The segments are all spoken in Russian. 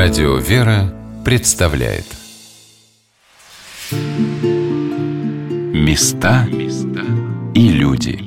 Радио «Вера» представляет Места и люди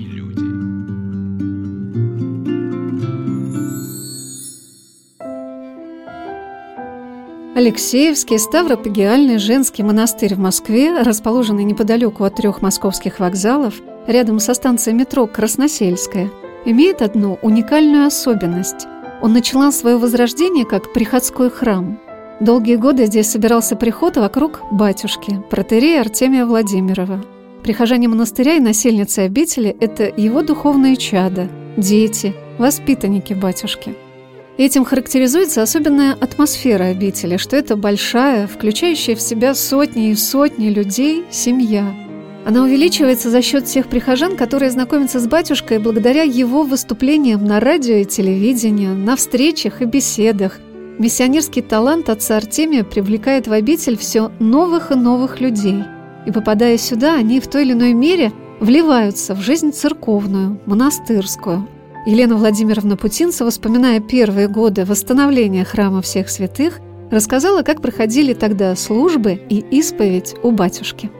Алексеевский Ставропагиальный женский монастырь в Москве, расположенный неподалеку от трех московских вокзалов, рядом со станцией метро Красносельская, имеет одну уникальную особенность. Он начинал свое возрождение как приходской храм. Долгие годы здесь собирался приход вокруг батюшки, протерея Артемия Владимирова. Прихожане монастыря и насельницы обители – это его духовные чада, дети, воспитанники батюшки. Этим характеризуется особенная атмосфера обители, что это большая, включающая в себя сотни и сотни людей, семья – она увеличивается за счет всех прихожан, которые знакомятся с батюшкой благодаря его выступлениям на радио и телевидении, на встречах и беседах. Миссионерский талант отца Артемия привлекает в обитель все новых и новых людей. И попадая сюда, они в той или иной мере вливаются в жизнь церковную, монастырскую. Елена Владимировна Путинцева, вспоминая первые годы восстановления храма всех святых, рассказала, как проходили тогда службы и исповедь у батюшки.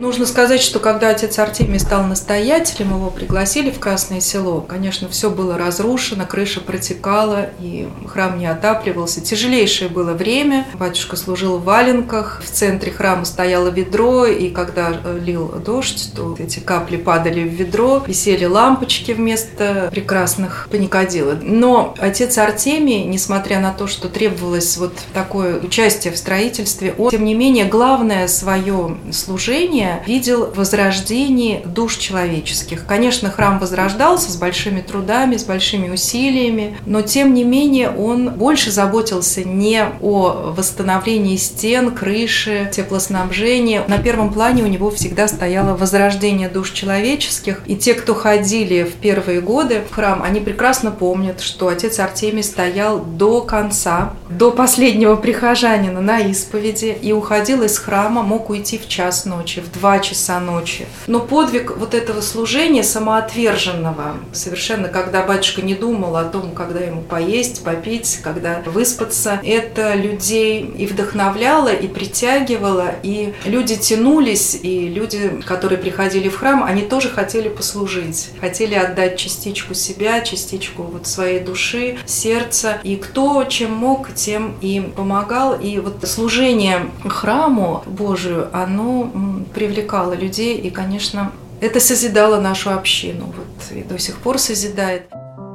Нужно сказать, что когда отец Артемий стал настоятелем, его пригласили в Красное Село. Конечно, все было разрушено, крыша протекала, и храм не отапливался. Тяжелейшее было время. Батюшка служил в валенках, в центре храма стояло ведро, и когда э, лил дождь, то эти капли падали в ведро, висели лампочки вместо прекрасных паникодилок. Но отец Артемий, несмотря на то, что требовалось вот такое участие в строительстве, он, тем не менее, главное свое служение видел возрождение душ человеческих. Конечно, храм возрождался с большими трудами, с большими усилиями, но тем не менее он больше заботился не о восстановлении стен, крыши, теплоснабжения. На первом плане у него всегда стояло возрождение душ человеческих. И те, кто ходили в первые годы в храм, они прекрасно помнят, что отец Артемий стоял до конца, до последнего прихожанина на исповеди и уходил из храма, мог уйти в час ночи, в 2 часа ночи. Но подвиг вот этого служения самоотверженного, совершенно когда батюшка не думал о том, когда ему поесть, попить, когда выспаться, это людей и вдохновляло, и притягивало, и люди тянулись, и люди, которые приходили в храм, они тоже хотели послужить, хотели отдать частичку себя, частичку вот своей души, сердца, и кто чем мог, тем им помогал, и вот служение храму Божию, оно привлекало людей, и, конечно, это созидало нашу общину, вот, и до сих пор созидает.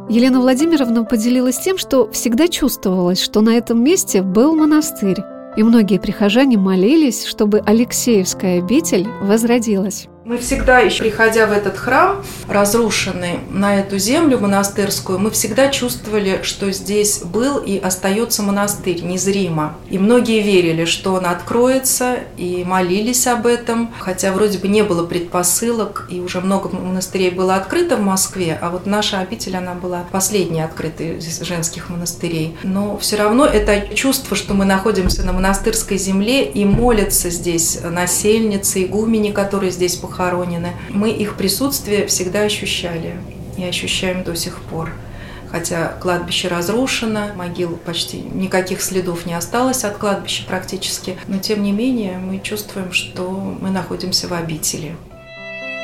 Елена Владимировна поделилась тем, что всегда чувствовалось, что на этом месте был монастырь, и многие прихожане молились, чтобы Алексеевская обитель возродилась. Мы всегда, еще приходя в этот храм, разрушенный на эту землю монастырскую, мы всегда чувствовали, что здесь был и остается монастырь незримо. И многие верили, что он откроется, и молились об этом, хотя вроде бы не было предпосылок, и уже много монастырей было открыто в Москве, а вот наша обитель, она была последней открытой из женских монастырей. Но все равно это чувство, что мы находимся на монастырской земле, и молятся здесь насельницы, игумени, которые здесь похоронены, похоронены, мы их присутствие всегда ощущали и ощущаем до сих пор. Хотя кладбище разрушено, могил почти никаких следов не осталось от кладбища практически, но тем не менее мы чувствуем, что мы находимся в обители.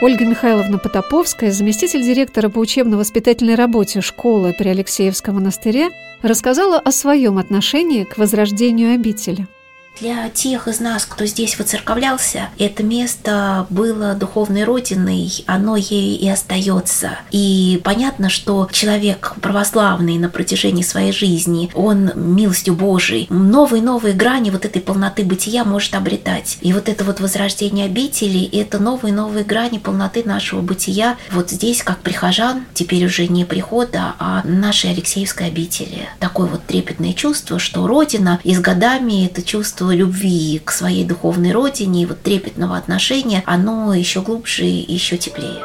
Ольга Михайловна Потаповская, заместитель директора по учебно-воспитательной работе школы при Алексеевском монастыре, рассказала о своем отношении к возрождению обители – для тех из нас, кто здесь воцерковлялся, это место было духовной родиной, оно ей и остается. И понятно, что человек православный на протяжении своей жизни, он милостью Божией новые-новые грани вот этой полноты бытия может обретать. И вот это вот возрождение обители, это новые-новые грани полноты нашего бытия вот здесь, как прихожан, теперь уже не прихода, а нашей Алексеевской обители. Такое вот трепетное чувство, что Родина и с годами это чувство чувство любви к своей духовной родине и вот трепетного отношения, оно еще глубже и еще теплее.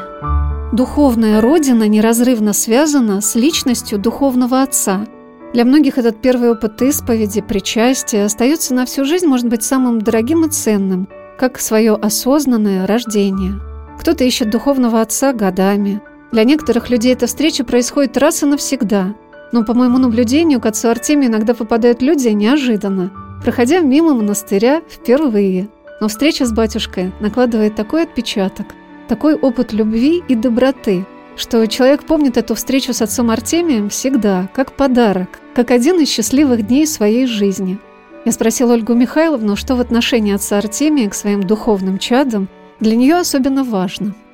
Духовная родина неразрывно связана с личностью духовного отца. Для многих этот первый опыт исповеди, причастия остается на всю жизнь, может быть, самым дорогим и ценным, как свое осознанное рождение. Кто-то ищет духовного отца годами. Для некоторых людей эта встреча происходит раз и навсегда – Но по моему наблюдению, к отцу Артемию иногда попадают люди неожиданно, проходя мимо монастыря впервые. Но встреча с батюшкой накладывает такой отпечаток, такой опыт любви и доброты, что человек помнит эту встречу с отцом Артемием всегда, как подарок, как один из счастливых дней своей жизни. Я спросила Ольгу Михайловну, что в отношении отца Артемия к своим духовным чадам для нее особенно важно –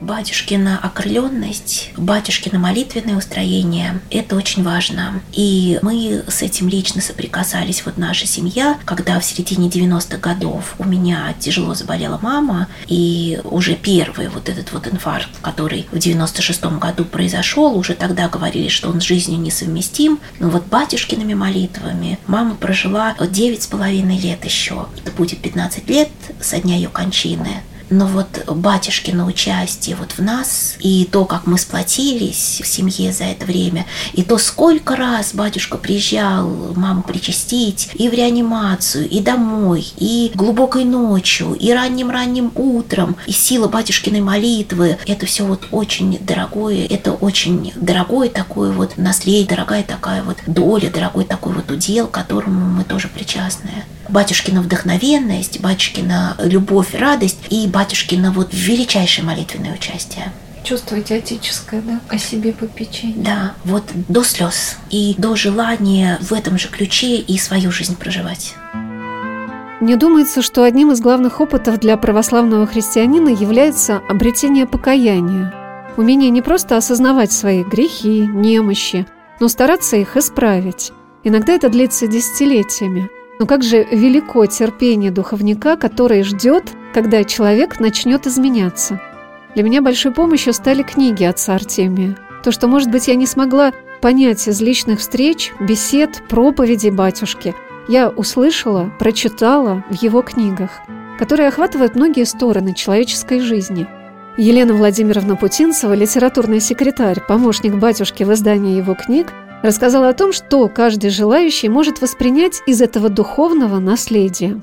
Батюшкина окрыленность, батюшкина молитвенное устроение – это очень важно. И мы с этим лично соприкасались. Вот наша семья, когда в середине 90-х годов у меня тяжело заболела мама, и уже первый вот этот вот инфаркт, который в 96-м году произошел, уже тогда говорили, что он с жизнью несовместим. Но вот батюшкиными молитвами мама прожила 9 с половиной лет еще. Это будет 15 лет со дня ее кончины но вот батюшкино участие вот в нас, и то, как мы сплотились в семье за это время, и то, сколько раз батюшка приезжал маму причастить и в реанимацию, и домой, и глубокой ночью, и ранним-ранним утром, и сила батюшкиной молитвы, это все вот очень дорогое, это очень дорогое такое вот наследие, дорогая такая вот доля, дорогой такой вот удел, которому мы тоже причастны батюшкина вдохновенность, батюшкина любовь, радость и батюшкина вот величайшее молитвенное участие. Чувствуете отеческое, да, о себе попечение. Да, вот до слез и до желания в этом же ключе и свою жизнь проживать. Мне думается, что одним из главных опытов для православного христианина является обретение покаяния. Умение не просто осознавать свои грехи, немощи, но стараться их исправить. Иногда это длится десятилетиями – но как же велико терпение духовника, который ждет, когда человек начнет изменяться. Для меня большой помощью стали книги отца Артемия. То, что, может быть, я не смогла понять из личных встреч, бесед, проповедей батюшки, я услышала, прочитала в его книгах, которые охватывают многие стороны человеческой жизни. Елена Владимировна Путинцева, литературный секретарь, помощник батюшки в издании его книг, рассказала о том, что каждый желающий может воспринять из этого духовного наследия.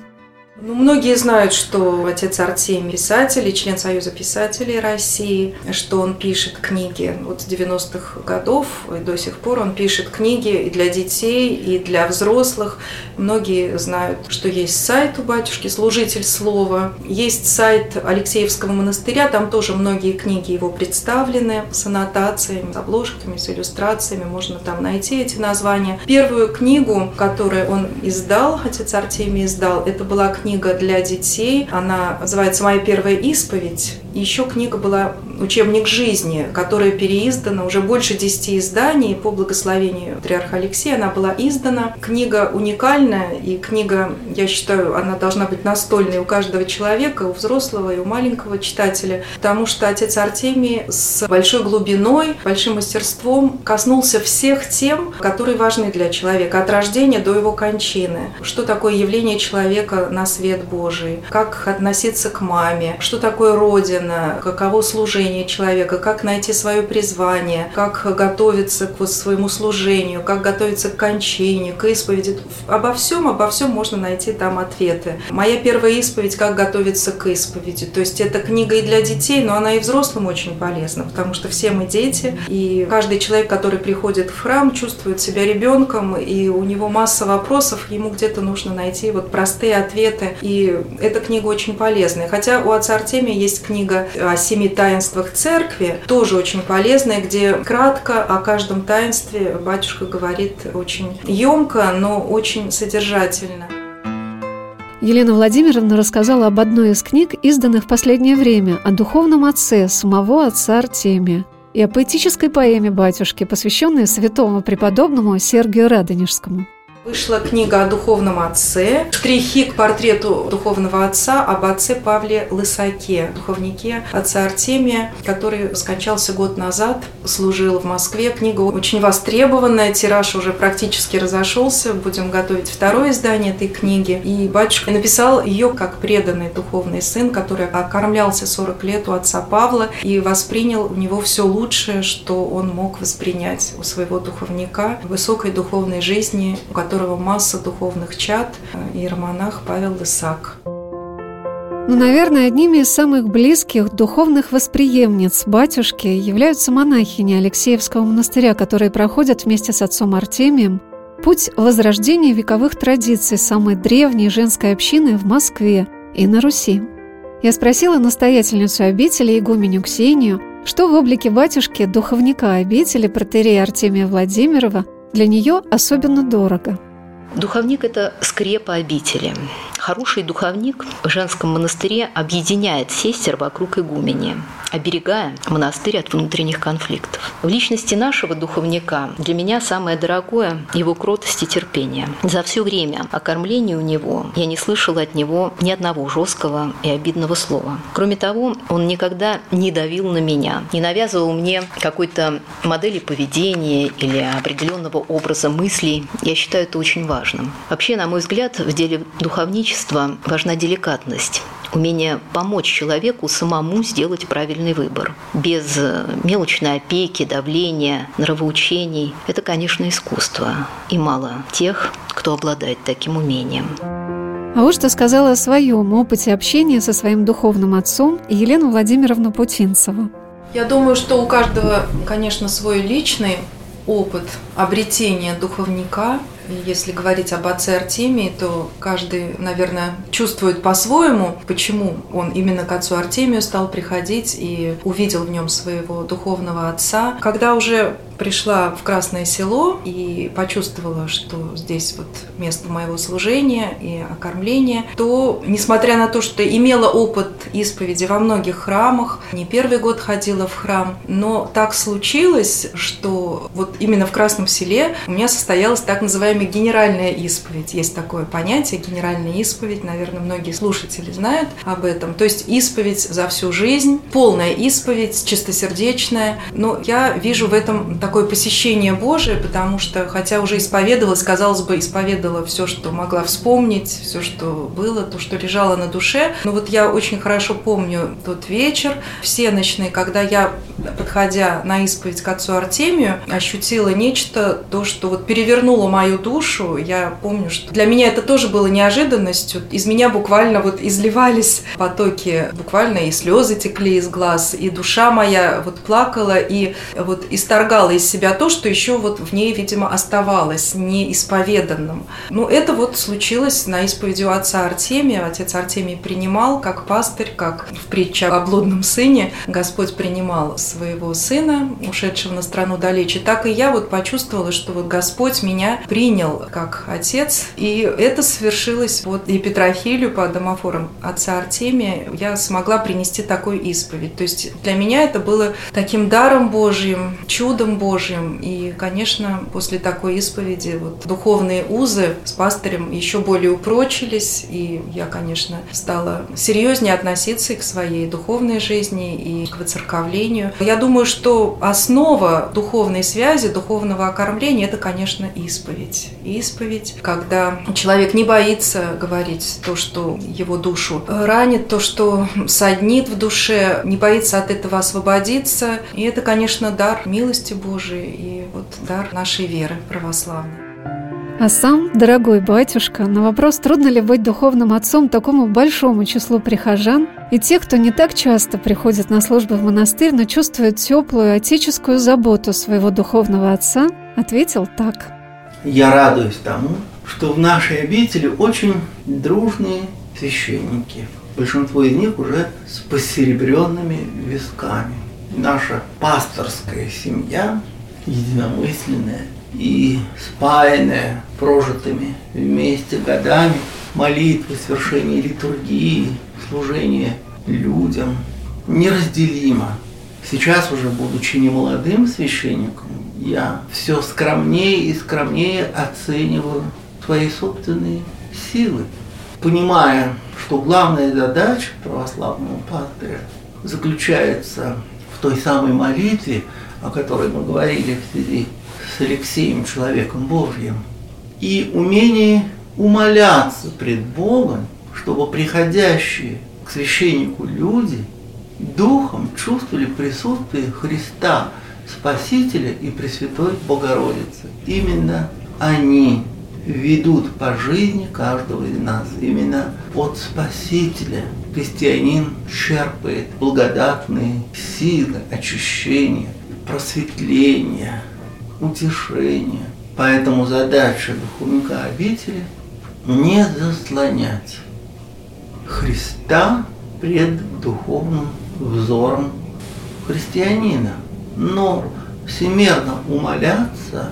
Ну, многие знают, что отец Артемий писатель и член Союза писателей России, что он пишет книги вот с 90-х годов, и до сих пор он пишет книги и для детей, и для взрослых. Многие знают, что есть сайт у батюшки «Служитель слова», есть сайт Алексеевского монастыря, там тоже многие книги его представлены с аннотациями, с обложками, с иллюстрациями, можно там найти эти названия. Первую книгу, которую он издал, отец Артемий издал, это была книга книга для детей. Она называется «Моя первая исповедь». Еще книга была «Учебник жизни», которая переиздана уже больше 10 изданий. По благословению патриарха Алексея она была издана. Книга уникальная, и книга, я считаю, она должна быть настольной у каждого человека, у взрослого и у маленького читателя, потому что отец Артемий с большой глубиной, большим мастерством коснулся всех тем, которые важны для человека, от рождения до его кончины. Что такое явление человека на свет Божий, как относиться к маме, что такое Родина, каково служение человека, как найти свое призвание, как готовиться к своему служению, как готовиться к кончине, к исповеди. Обо всем, обо всем можно найти там ответы. Моя первая исповедь «Как готовиться к исповеди». То есть это книга и для детей, но она и взрослым очень полезна, потому что все мы дети, и каждый человек, который приходит в храм, чувствует себя ребенком, и у него масса вопросов, ему где-то нужно найти вот простые ответы. И эта книга очень полезная. Хотя у отца Артемия есть книга о семи таинствах церкви, тоже очень полезная, где кратко о каждом таинстве батюшка говорит очень емко, но очень содержательно. Елена Владимировна рассказала об одной из книг, изданных в последнее время, о духовном отце самого отца Артемия и о поэтической поэме батюшки, посвященной святому преподобному Сергию Радонежскому. Вышла книга о духовном отце, штрихи к портрету духовного отца об отце Павле Лысаке, духовнике отца Артемия, который скончался год назад, служил в Москве. Книга очень востребованная, тираж уже практически разошелся, будем готовить второе издание этой книги. И батюшка написал ее как преданный духовный сын, который окормлялся 40 лет у отца Павла и воспринял у него все лучшее, что он мог воспринять у своего духовника, высокой духовной жизни, у которой которого масса духовных чад, иеромонах Павел Лысак. Но, наверное, одними из самых близких духовных восприемниц батюшки являются монахини Алексеевского монастыря, которые проходят вместе с отцом Артемием путь возрождения вековых традиций самой древней женской общины в Москве и на Руси. Я спросила настоятельницу обители игуменю Ксению, что в облике батюшки духовника обители протерея Артемия Владимирова для нее особенно дорого. Духовник – это скрепа обители. Хороший духовник в женском монастыре объединяет сестер вокруг игумени, оберегая монастырь от внутренних конфликтов. В личности нашего духовника для меня самое дорогое – его кротость и терпение. За все время окормления у него я не слышала от него ни одного жесткого и обидного слова. Кроме того, он никогда не давил на меня, не навязывал мне какой-то модели поведения или определенного образа мыслей. Я считаю это очень важным. Вообще, на мой взгляд, в деле духовничества важна деликатность, умение помочь человеку самому сделать правильный выбор. Без э, мелочной опеки, давления, нравоучений. Это, конечно, искусство. И мало тех, кто обладает таким умением. А вот что сказала о своем опыте общения со своим духовным отцом Елена Владимировна Путинцева. Я думаю, что у каждого, конечно, свой личный опыт обретения духовника – если говорить об отце Артемии, то каждый, наверное, чувствует по-своему, почему он именно к отцу Артемию стал приходить и увидел в нем своего духовного отца. Когда уже пришла в Красное Село и почувствовала, что здесь вот место моего служения и окормления, то, несмотря на то, что имела опыт исповеди во многих храмах, не первый год ходила в храм, но так случилось, что вот именно в Красном Селе у меня состоялась так называемая генеральная исповедь. Есть такое понятие генеральная исповедь, наверное, многие слушатели знают об этом. То есть исповедь за всю жизнь, полная исповедь, чистосердечная. Но я вижу в этом такое посещение Божие, потому что, хотя уже исповедовалась, казалось бы, исповедовала все, что могла вспомнить, все, что было, то, что лежало на душе. Но вот я очень хорошо помню тот вечер, все ночные, когда я, подходя на исповедь к отцу Артемию, ощутила нечто, то, что вот перевернуло мою душу. Я помню, что для меня это тоже было неожиданностью. Из меня буквально вот изливались потоки, буквально и слезы текли из глаз, и душа моя вот плакала, и вот исторгала из себя то, что еще вот в ней, видимо, оставалось неисповеданным. Ну, это вот случилось на исповеди у отца Артемия. Отец Артемий принимал как пастырь, как в притче о блудном сыне. Господь принимал своего сына, ушедшего на страну далече. Так и я вот почувствовала, что вот Господь меня принял как отец. И это свершилось вот и Петрофилю по домофорам отца Артемия. Я смогла принести такой исповедь. То есть для меня это было таким даром Божьим, чудом Божьим. И, конечно, после такой исповеди вот, духовные узы с пастырем еще более упрочились, и я, конечно, стала серьезнее относиться и к своей духовной жизни, и к воцерковлению. Я думаю, что основа духовной связи, духовного окормления – это, конечно, исповедь. Исповедь, когда человек не боится говорить то, что его душу ранит, то, что саднит в душе, не боится от этого освободиться. И это, конечно, дар милости Божией и вот дар нашей веры православной. А сам, дорогой батюшка, на вопрос, трудно ли быть духовным отцом такому большому числу прихожан и тех, кто не так часто приходит на службы в монастырь, но чувствует теплую отеческую заботу своего духовного отца, ответил так. Я радуюсь тому, что в нашей обители очень дружные священники. Большинство из них уже с посеребренными висками. Наша пасторская семья единомысленная и спаянная прожитыми вместе годами молитвы, свершение литургии, служение людям неразделимо. Сейчас уже, будучи немолодым священником, я все скромнее и скромнее оцениваю свои собственные силы, понимая, что главная задача православного пастыря заключается в той самой молитве, о которой мы говорили в связи с Алексеем, человеком Божьим, и умение умоляться пред Богом, чтобы приходящие к священнику люди духом чувствовали присутствие Христа, Спасителя и Пресвятой Богородицы. Именно они ведут по жизни каждого из нас. Именно от Спасителя христианин черпает благодатные силы, очищения, просветления, утешения. Поэтому задача духовника обители – не заслонять Христа пред духовным взором христианина, но всемерно умоляться,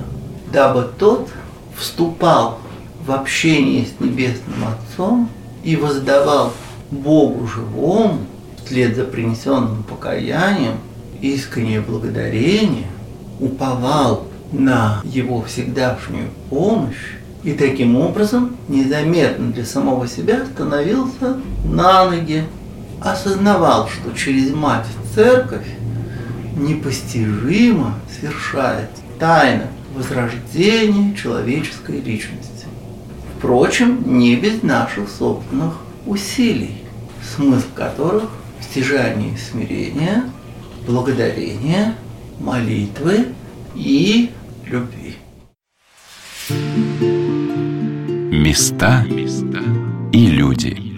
дабы тот вступал в общение с Небесным Отцом и воздавал Богу живому, вслед за принесенным покаянием, искреннее благодарение, уповал на Его всегдашнюю помощь и таким образом незаметно для самого себя становился на ноги, осознавал, что через мать церковь непостижимо совершает тайна возрождения человеческой личности. Впрочем, не без наших собственных усилий, смысл которых в стяжании смирения, благодарения, молитвы и любви. Места и люди.